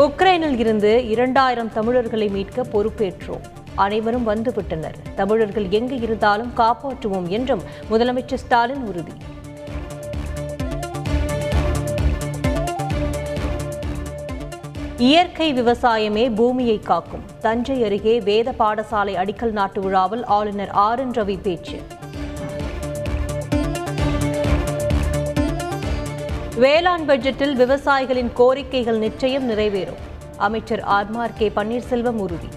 உக்ரைனில் இருந்து இரண்டாயிரம் தமிழர்களை மீட்க பொறுப்பேற்றோம். அனைவரும் வந்துவிட்டனர். தமிழர்கள் எங்கு இருந்தாலும் காப்பாற்றுவோம் என்றும் முதலமைச்சர் ஸ்டாலின் உறுதி. இயற்கை விவசாயமே பூமியை காக்கும். தஞ்சை அருகே வேத பாடசாலை அடிக்கல் நாட்டு விழாவில் ஆளுநர் ஆர் என் ரவி பேச்சு. வேளாண் பட்ஜெட்டில் விவசாயிகளின் கோரிக்கைகள் நிச்சயம் நிறைவேறும். அமைச்சர் ஆர்மார் கே பன்னீர்செல்வம் உறுதி.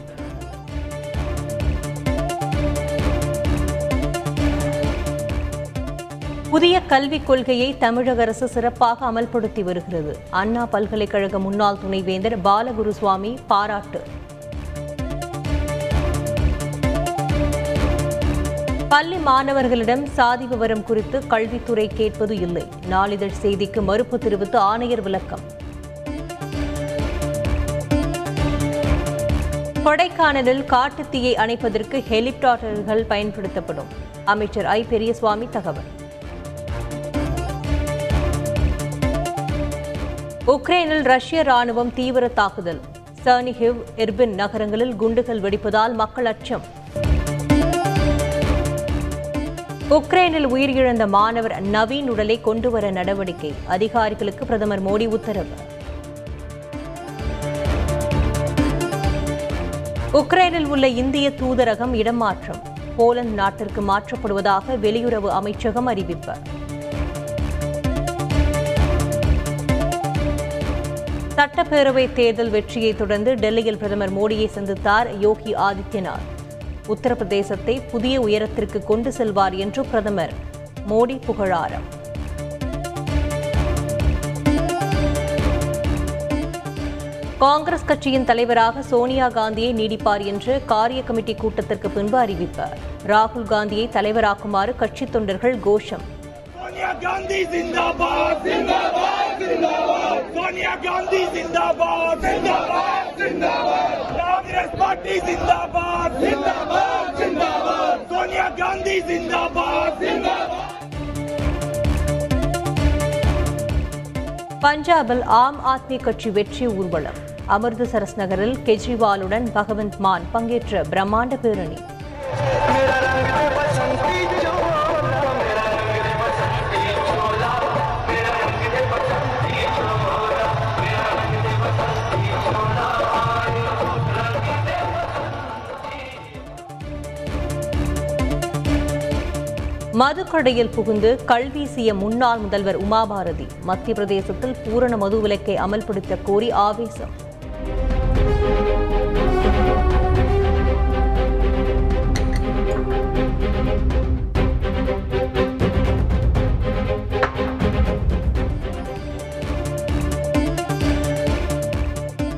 புதிய கல்விக் கொள்கையை தமிழக அரசு சிறப்பாக அமல்படுத்தி வருகிறது. அண்ணா பல்கலைக்கழக முன்னாள் துணைவேந்தர் பாலகுருசுவாமி பாராட்டு. பள்ளி மாணவர்களிடம் சாதி விவரம் குறித்து கல்வித்துறை கேட்பது இல்லை. நாளிதழ் செய்திக்கு மறுப்பு தெரிவித்து ஆணையர் விளக்கம். கொடைக்கானலில் காட்டுத்தீயை அணைப்பதற்கு ஹெலிகாப்டர்கள் பயன்படுத்தப்படும். அமைச்சர் ஐ. பெரியசுவாமி தகவல். உக்ரைனில் ரஷ்ய ராணுவம் தீவிர தாக்குதல். சர்னிஹிவ் எர்பின் நகரங்களில் குண்டுகள் வெடிப்பதால் மக்கள் அச்சம். உக்ரைனில் உயிரிழந்த மாணவர் நவீன் உடலை கொண்டுவர நடவடிக்கை. அதிகாரிகளுக்கு பிரதமர் மோடி உத்தரவு. உக்ரைனில் உள்ள இந்திய தூதரகம் இடமாற்றம். போலந்து நாட்டிற்கு மாற்றப்படுவதாக வெளியுறவு அமைச்சகம் அறிவிப்பு. சட்டப்பேரவை தேர்தல் வெற்றியை தொடர்ந்து டெல்லியில் பிரதமர் மோடியை சந்தித்தார் யோகி ஆதித்யநாத். உத்தரப்பிரதேசத்தை புதிய உயரத்திற்கு கொண்டு செல்வார் என்று பிரதமர் மோடி புகழாரம். காங்கிரஸ் கட்சியின் தலைவராக சோனியா காந்தியை நீடிப்பார் என்று காரிய கமிட்டி கூட்டத்திற்கு பின்பு அறிவிப்பு. ராகுல் காந்தியை தலைவராக்குமாறு கட்சி தொண்டர்கள் கோஷம். காந்தி पार्टी जिंदाबाद जिंदाबाद जिंदाबाद सोनिया गांधी जिंदाबाद जिंदाबाद பஞ்சாபில் ஆம் ஆத்மி கட்சி வெற்றி ஊர்வலம் அமிர்தசரஸ் நகரில் கெஜ்ரிவாலுடன் பகவந்த் மான் பங்கேற்ற பிரம்மாண்ட பேரணி மதுக்கடையில் புகுந்து கல்வீசிய முன்னாள் முதல்வர் உமாபாரதி மத்திய பிரதேசத்தில் பூரண மது விலக்கை அமல்படுத்த கோரி ஆவேசம்.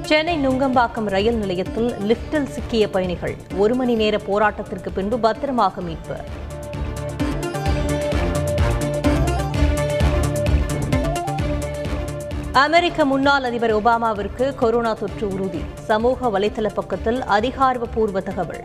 சென்னை நுங்கம்பாக்கம் ரயில் நிலையத்தில் லிப்டில் சிக்கிய பயணிகள் ஒரு மணி நேர போராட்டத்திற்கு பின்பு பத்திரமாக மீட்பு. அமெரிக்க முன்னாள் அதிபர் ஒபாமாவிற்கு கொரோனா தொற்று உறுதி. சமூக வலைதள பக்கத்தில் அதிகாரப்பூர்வ தகவல்.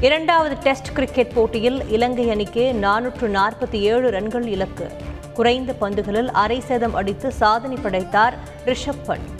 இரண்டாவது டெஸ்ட் கிரிக்கெட் போட்டியில் இலங்கை அணிக்கு நானூற்று நாற்பத்தி ஏழு ரன்கள் இலக்கு. குறைந்த பந்துகளில் அரை சதம் அடித்து சாதனை படைத்தார் ரிஷப் பண்ட்